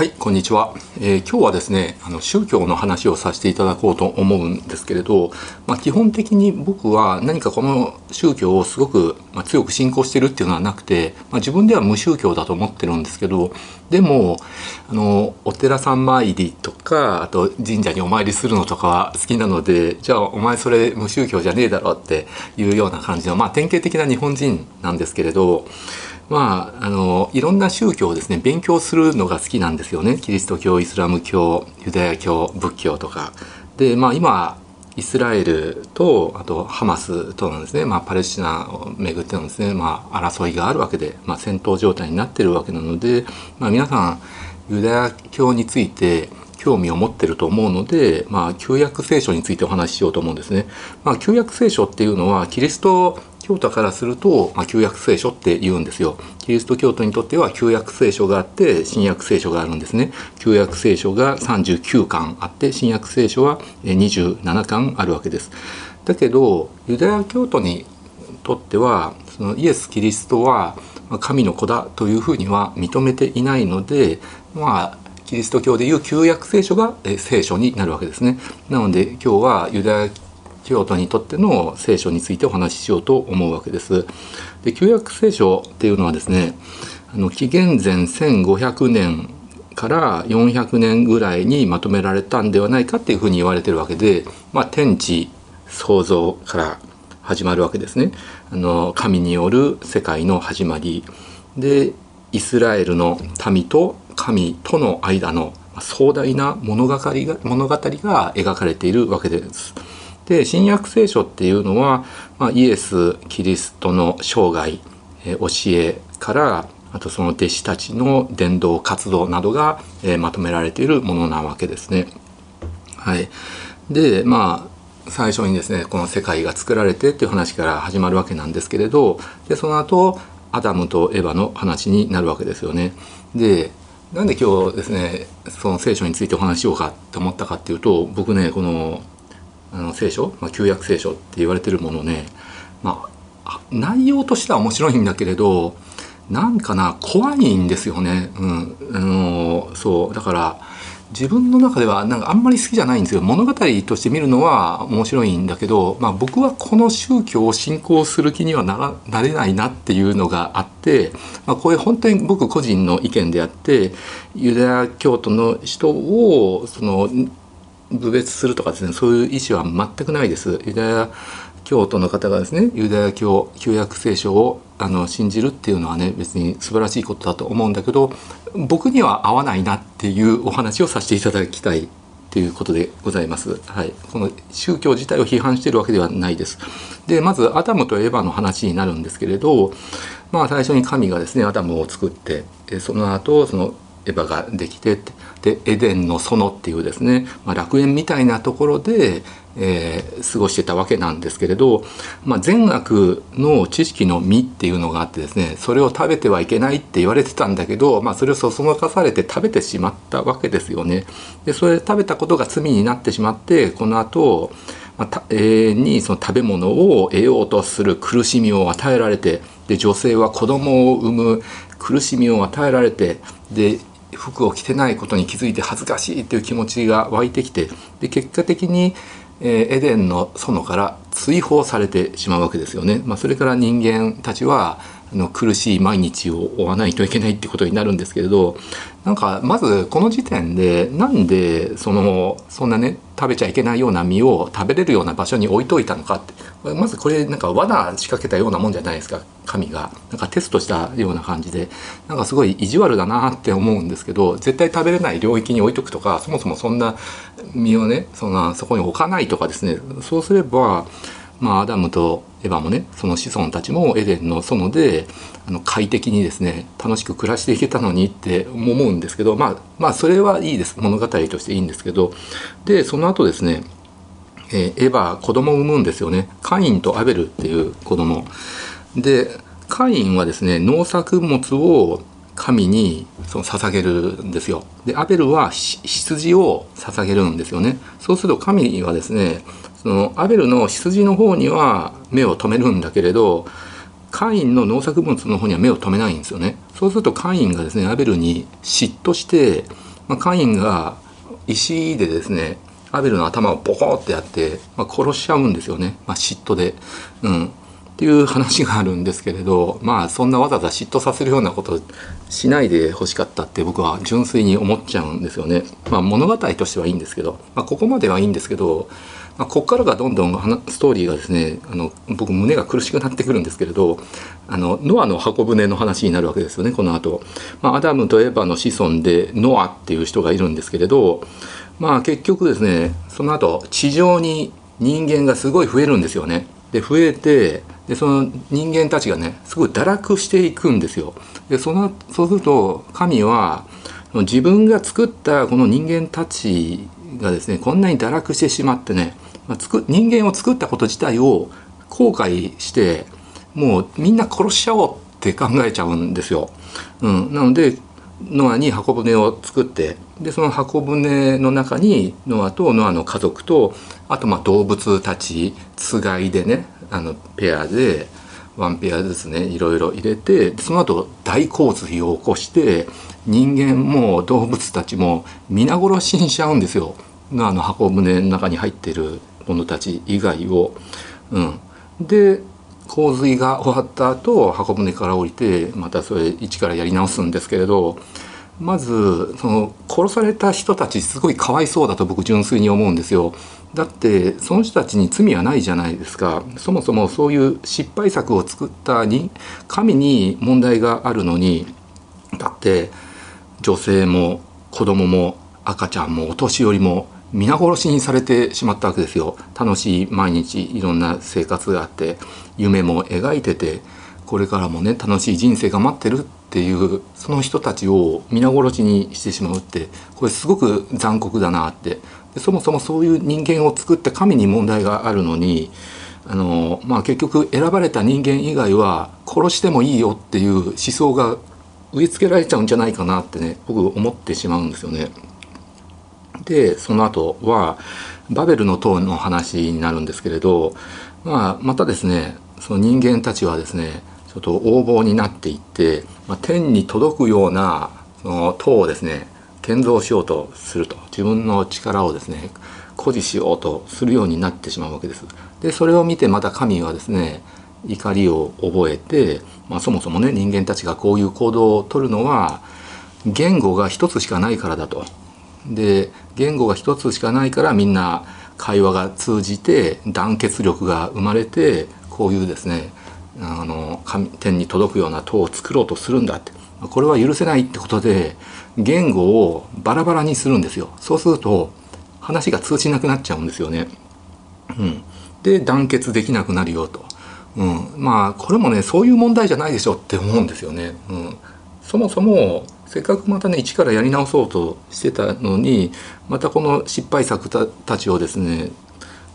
はい、こんにちは、えー、今日はですね、あの宗教の話をさせていただこうと思うんですけれど、まあ、基本的に僕は何かこの宗教をすごく、まあ、強く信仰してるっていうのはなくて、まあ、自分では無宗教だと思ってるんですけど、でもあのお寺さん参りとかあと神社にお参りするのとかは好きなのでじゃあお前それ無宗教じゃねえだろっていうような感じの、まあ、典型的な日本人なんですけれど。まあ、あのいろんな宗教をですね勉強するのが好きなんですよねキリスト教イスラム教ユダヤ教仏教とか。でまあ今イスラエルとあとハマスとのですね、まあ、パレスチナをめぐってのですね、まあ、争いがあるわけで、まあ、戦闘状態になってるわけなので、まあ、皆さんユダヤ教について興味を持ってると思うので、まあ、旧約聖書についてお話ししようと思うんですね。まあ、旧約聖書っていうのはキリスト教徒からすると、まあ、旧約聖書って言うんですよ。キリスト教徒にとっては旧約聖書があって新約聖書があるんですね。旧約聖書が39巻あって新約聖書は27巻あるわけです。だけどユダヤ教徒にとってはそのイエス・キリストは神の子だというふうには認めていないのでまあキリスト教でいう旧約聖書がえ聖書になるわけですね。なので今日はユダヤ教徒にとっての聖書についてお話ししようと思うわけです。で旧約聖書っていうのはですねあの紀元前1500年から400年ぐらいにまとめられたんではないかっていうふうに言われてるわけで、まあ、天地創造から始まるわけですね。あの神による世界の始まりでイスラエルの民と神との間の壮大な物語が物語が描かれているわけです。で新約聖書っていうのは、まあ、イエス・キリストの生涯、え教えからあとその弟子たちの伝道活動などが、え、まとめられているものなわけですね。はい、でまあ最初にですねこの世界が作られてっていう話から始まるわけなんですけれどでその後アダムとエヴァの話になるわけですよね。でなんで今日ですねその聖書についてお話しようかと思ったかっていうと僕ねこのあの聖書、まあ、旧約聖書って言われてるものね、まあ、内容としては面白いんだけれどなんかな怖いんですよね。うん、あのそうだから自分の中ではなんかあんまり好きじゃないんですよ物語として見るのは面白いんだけど、まあ、僕はこの宗教を信仰する気にはならなれないなっていうのがあって、まあ、これ本当に僕個人の意見であってユダヤ教徒の人をその侮蔑するとかですねそういう意思は全くないです。ユダヤ教徒の方がですねユダヤ教旧約聖書をあの信じるっていうのはね別に素晴らしいことだと思うんだけど僕には合わないなっていうお話をさせていただきたいということでございます。はい、この宗教自体を批判しているわけではないです。でまずアダムとエヴァの話になるんですけれど、まあ、最初に神がですねアダムを作ってその後そのエヴァができてでエデンの園っていうですね、まあ、楽園みたいなところで、えー、過ごしてたわけなんですけれど、まあ、善悪の知識の実っていうのがあってですねそれを食べてはいけないって言われてたんだけど、まあ、それをそそのかされて食べてしまったわけですよね。でそれ食べたことが罪になってしまってこの後まあ、永遠にその食べ物を得ようとする苦しみを与えられてで女性は子供を産む苦しみを与えられてで服を着てないことに気づいて恥ずかしいっていう気持ちが湧いてきてで結果的に、え、エデンの園から追放されてしまうわけですよね。まあ、それから人間たちはの苦しい毎日を追わないといけないってことになるんですけれどなんかまずこの時点でなんでそのそんなね食べちゃいけないような実を食べれるような場所に置いといたのかって。まずこれなんか罠仕掛けたようなもんじゃないですか神が。なんかテストしたような感じで。なんかすごい意地悪だなって思うんですけど絶対食べれない領域に置いとくとかそもそもそんな実をねそんなそこに置かないとかですね。そうすればまあアダムとエヴァもねその子孫たちもエデンの園であの快適にですね楽しく暮らしていけたのにって思うんですけどまあまあそれはいいです。物語としていいんですけど。でその後ですねえー、エヴァ子供を産むんですよね。カインとアベルっていう子供。でカインはですね農作物を神にその捧げるんですよ。でアベルは羊を捧げるんですよね。そうすると神はですねそのアベルの羊の方には目を留めるんだけれどカインの農作物の方には目を留めないんですよね。そうするとカインがですねアベルに嫉妬してまあ、カインが石でですねアベルの頭をボコってやって、まあ、殺しちゃうんですよね、まあ、嫉妬で。うん。っていう話があるんですけれどまあそんなわざわざ嫉妬させるようなことしないでほしかったって僕は純粋に思っちゃうんですよね。まあ、物語としてはいいんですけど、まあ、ここまではいいんですけど、まあ、ここからがどんどんストーリーがですねあの僕胸が苦しくなってくるんですけれどあのノアの箱舟の話になるわけですよねこの後、まあアダムとエヴァの子孫でノアっていう人がいるんですけれどまあ結局ですねその後地上に人間がすごい増えるんですよね。で増えてでその人間たちがねすごい堕落していくんですよ。でそのそうすると神は自分が作ったこの人間たちがですねこんなに堕落してしまってね、まあ、つく人間を作ったこと自体を後悔してもうみんな殺しちゃおうって考えちゃうんですよ。うん、なのでノアに箱舟を作ってでその箱舟の中にノアとノアの家族とあとまあ動物たちつがいでねあのペアでワンペアずつねいろいろ入れてその後大洪水を起こして人間も動物たちも皆殺しにしちゃうんですよあの箱舟の中に入ってる者たち以外を。うん、で洪水が終わった後箱舟から降りてまたそれ一からやり直すんですけれどまずその殺された人たちすごいかわいそうだと僕純粋に思うんですよ。だってその人たちに罪はないじゃないですかそもそもそういう失敗作を作ったに神に問題があるのにだって女性も子供も赤ちゃんもお年寄りも皆殺しにされてしまったわけですよ楽しい毎日いろんな生活があって夢も描いててこれからもね楽しい人生が待ってるってていうその人たちを皆殺しにしてしまうってこれすごく残酷だなってそもそもそういう人間を作って神に問題があるのにあの、まあ、結局選ばれた人間以外は殺してもいいよっていう思想が植え付けられちゃうんじゃないかなってね僕思ってしまうんですよね。でその後はバベルの塔の話になるんですけれど、まあ、またですねその人間たちはですねちょっと横暴になっていって、まあ、天に届くようなその塔をですね建造しようとすると自分の力をですね誇示しようとするようになってしまうわけです。でそれを見てまた神はですね怒りを覚えて、まあ、そもそもね人間たちがこういう行動をとるのは言語が一つしかないからだと。で言語が一つしかないからみんな会話が通じて団結力が生まれてこういうですねあの天に届くような塔を作ろうとするんだって。これは許せないってことで言語をバラバラにするんですよ。そうすると話が通じなくなっちゃうんですよね。うん、で団結できなくなるよと、うん、まあこれもねそういう問題じゃないでしょって思うんですよね。うん、そもそもせっかくまたね一からやり直そうとしてたのにまたこの失敗作たちをですね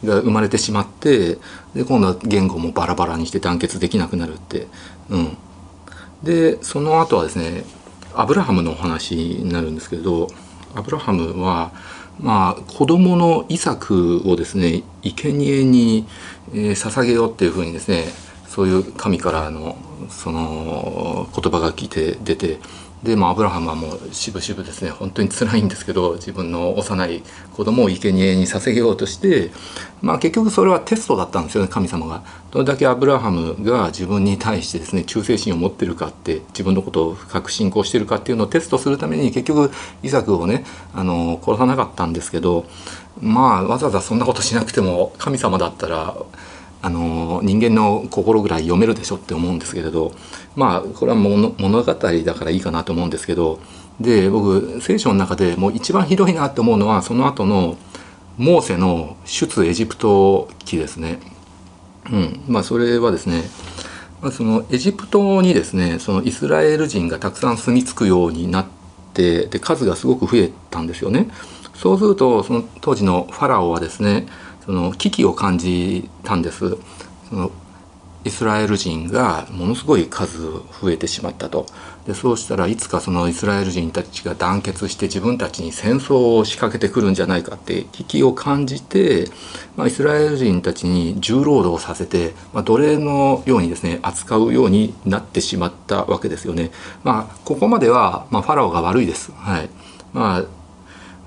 が生まれてしまってで今度は言語もバラバラにして団結できなくなるって、うん、でその後はですねアブラハムのお話になるんですけどアブラハムはまあ子供のイサクをですね生贄に、えー、捧げようっていうふうにですねそういう神からのその言葉が来て出てで、まあ、アブラハムはもうしぶしぶですね本当に辛いんですけど自分の幼い子供を生贄に捧げようとして、まあ、結局それはテストだったんですよね神様が。どれだけアブラハムが自分に対してですね忠誠心を持ってるかって自分のことを深く信仰してるかっていうのをテストするために結局イサクをねあの殺さなかったんですけどまあわざわざそんなことしなくても神様だったらあの人間の心ぐらい読めるでしょって思うんですけれどまあこれは物語だからいいかなと思うんですけどで僕聖書の中でもう一番ひどいなって思うのはその後のモーセの出エジプト記ですね。うんまあ、それはですねま、そのエジプトにですねそのイスラエル人がたくさん住み着くようになってで数がすごく増えたんですよね。そうするとその当時のファラオはですねその危機を感じたんですそのイスラエル人がものすごい数増えてしまったとでそうしたらいつかそのイスラエル人たちが団結して自分たちに戦争を仕掛けてくるんじゃないかって危機を感じて、まあ、イスラエル人たちに重労働させて、まあ、奴隷のようにですね扱うようになってしまったわけですよね。まあ、ここまでは、ま、ファラオが悪いです。はいまあ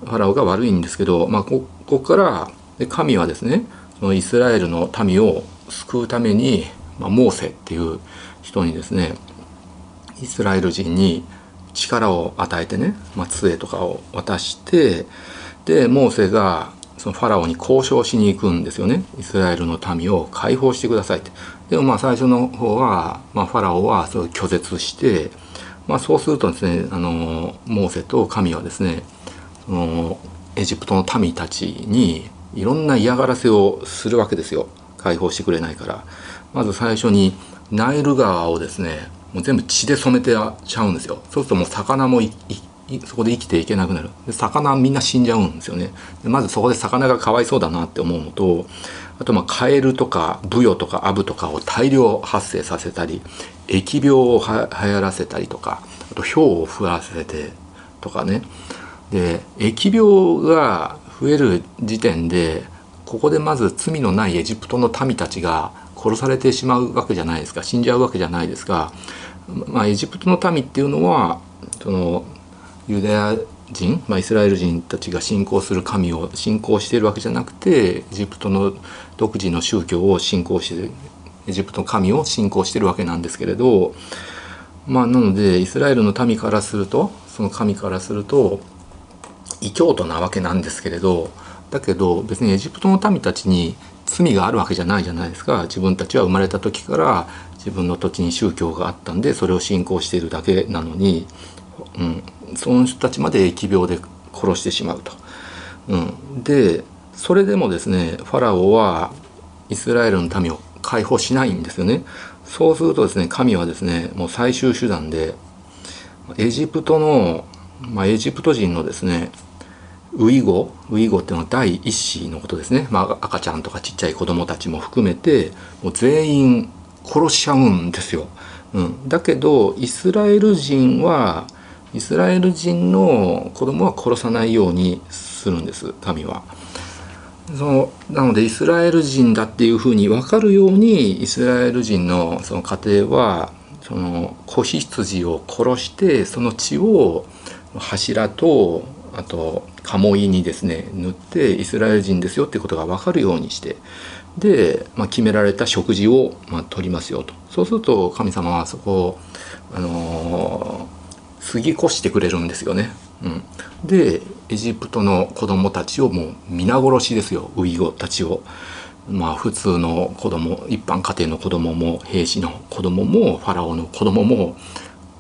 ファラオが悪いんですけど、まあ、ここからで神はですねそのイスラエルの民を救うために、まあ、モーセっていう人にですねイスラエル人に力を与えてね、まあ、杖とかを渡してでモーセがそのファラオに交渉しに行くんですよね。イスラエルの民を解放してくださいって。でもまあ最初の方は、まあ、ファラオはそれを拒絶して、まあ、そうするとですねあのモーセと神はですねそのエジプトの民たちにいろんな嫌がらせをするわけですよ。解放してくれないから。まず最初にナイル川をですねもう全部血で染めてちゃうんですよ。そうするともう魚もそこで生きていけなくなる。で魚みんな死んじゃうんですよね。でまずそこで魚がかわいそうだなって思うのとあとまあカエルとかブヨとかアブとかを大量発生させたり疫病をは流行らせたりとかあと氷を降らせてとかね。で疫病が増える時点でここでまず罪のないエジプトの民たちが殺されてしまうわけじゃないですか。死んじゃうわけじゃないですが、まあ、エジプトの民っていうのはそのユダヤ人、まあ、イスラエル人たちが信仰する神を信仰しているわけじゃなくてエジプトの独自の宗教を信仰してエジプトの神を信仰してるわけなんですけれどまあなのでイスラエルの民からするとその神からすると異教徒なわけなんですけれどだけど別にエジプトの民たちに罪があるわけじゃないじゃないですか自分たちは生まれた時から自分の土地に宗教があったんでそれを信仰しているだけなのに、うん、その人たちまで疫病で殺してしまうと。うん、でそれでもですねファラオはイスラエルの民を解放しないんですよね。そうするとですね神はですねもう最終手段でエジプトの、まあ、エジプト人のですねウイゴ？ウイゴっていうのは第一子のことですね、まあ、赤ちゃんとかちっちゃい子供たちも含めてもう全員殺しちゃうんですよ。うん、だけどイスラエル人はイスラエル人の子供は殺さないようにするんです神は。そのなのでイスラエル人だっていうふうに分かるようにイスラエル人のその家庭はその子羊を殺してその血を柱とあと鴨居にですね塗ってイスラエル人ですよってことが分かるようにしてで、まあ、決められた食事を、まあ、取りますよとそうすると神様はそこを、あのー、過ぎ越してくれるんですよね。うん、でエジプトの子供たちをもう皆殺しですよウイゴたちを。まあ普通の子供一般家庭の子供も兵士の子供もファラオの子供も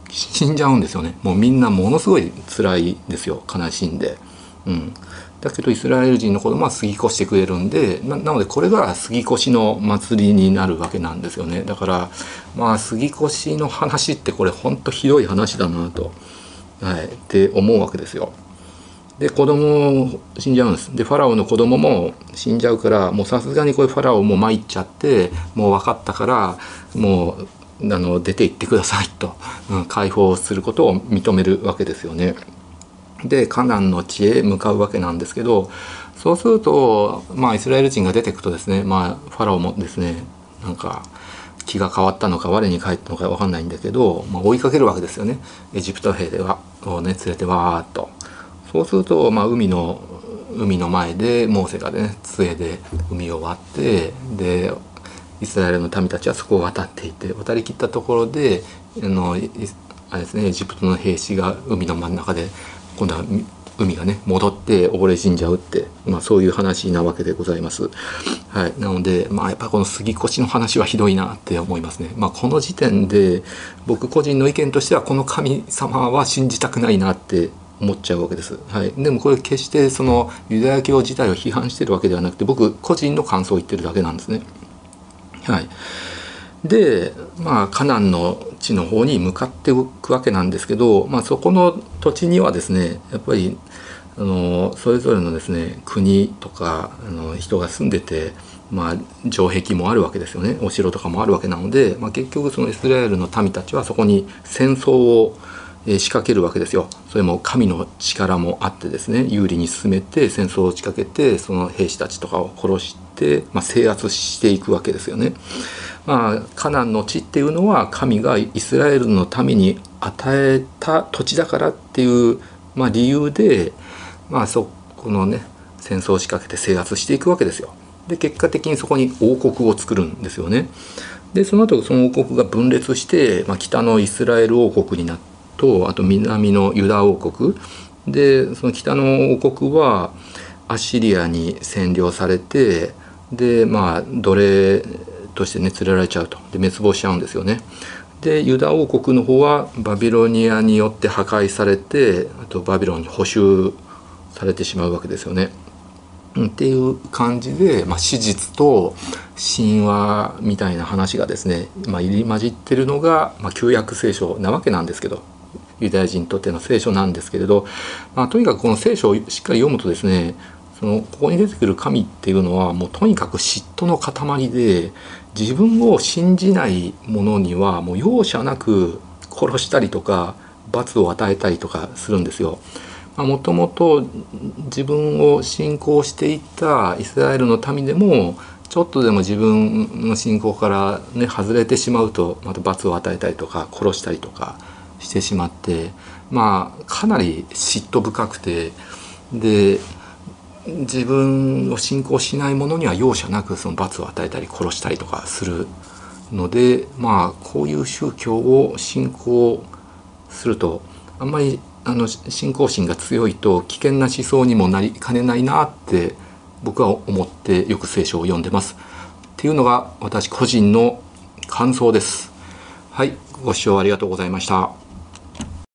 死んじゃうんですよね。もうみんなものすごい辛いですよ。悲しんで。うん、だけどイスラエル人の子供は過ぎ越してくれるんでなのでこれが過ぎ越しの祭りになるわけなんですよね。だからまあ過ぎ越しの話ってこれほんとひどい話だなと、はい、って思うわけですよ。で子供死んじゃうんです。でファラオの子供も死んじゃうからもうさすがにこれファラオも参っちゃってもう分かったからもうあの出て行ってくださいと、うん、解放することを認めるわけですよね。でカナンの地へ向かうわけなんですけどそうするとまあイスラエル人が出てくとですねまあファラオもですねなんか気が変わったのか我に返ったのか分かんないんだけど、まあ、追いかけるわけですよねエジプト兵ではをね連れてわーっと。そうすると、まあ、海の海の前でモーセがね杖で海を割ってでイスラエルの民たちはそこを渡っていて渡りきったところであのあれですねエジプトの兵士が海の真ん中で今度は海がね戻って溺れ死んじゃうって、まあ、そういう話なわけでございます。はい、なので、まあ、やっぱこの杉越の話はひどいなって思いますね。まあ、この時点で僕個人の意見としてはこの神様は信じたくないなって思っちゃうわけです。はい、でもこれ決してそのユダヤ教自体を批判してるわけではなくて僕個人の感想を言ってるだけなんですね。はい、でまあカナンの地の方に向かっていくわけなんですけど、まあ、そこの土地にはですねやっぱりあのそれぞれのですね国とかあの人が住んでて、まあ、城壁もあるわけですよね。お城とかもあるわけなので、まあ、結局そのイスラエルの民たちはそこに戦争を仕掛けるわけですよ。それも神の力もあってですね有利に進めて戦争を仕掛けてその兵士たちとかを殺して、まあ、制圧していくわけですよね。まあ、カナンの地っていうのは神がイスラエルのために与えた土地だからっていう、まあ、理由でまあそこのね戦争を仕掛けて制圧していくわけですよ。で結果的にそこに王国を作るんですよね。でその後その王国が分裂して、まあ、北のイスラエル王国になっとあと南のユダ王国でその北の王国はアッシリアに占領されてでまあ奴隷としてね連れられちゃうとで滅亡しちゃうんですよね。でユダ王国の方はバビロニアによって破壊されてあとバビロンに捕囚されてしまうわけですよね。っていう感じで、まあ、史実と神話みたいな話がですね、まあ、入り混じってるのが、まあ、旧約聖書なわけなんですけどユダヤ人にとっての聖書なんですけれど、まあ、とにかくこの聖書をしっかり読むとですねそのここに出てくる神っていうのはもうとにかく嫉妬の塊で自分を信じないものにはもう容赦なく殺したりとか罰を与えたりとかするんですよ。もともと自分を信仰していたイスラエルの民でもちょっとでも自分の信仰からね外れてしまうとまた罰を与えたりとか殺したりとかしてしまってまあかなり嫉妬深くてで自分を信仰しない者には容赦なくその罰を与えたり殺したりとかするのでまあこういう宗教を信仰するとあんまりあの信仰心が強いと危険な思想にもなりかねないなって僕は思ってよく聖書を読んでます。っていうのが私個人の感想です。はい、ご視聴ありがとうございました。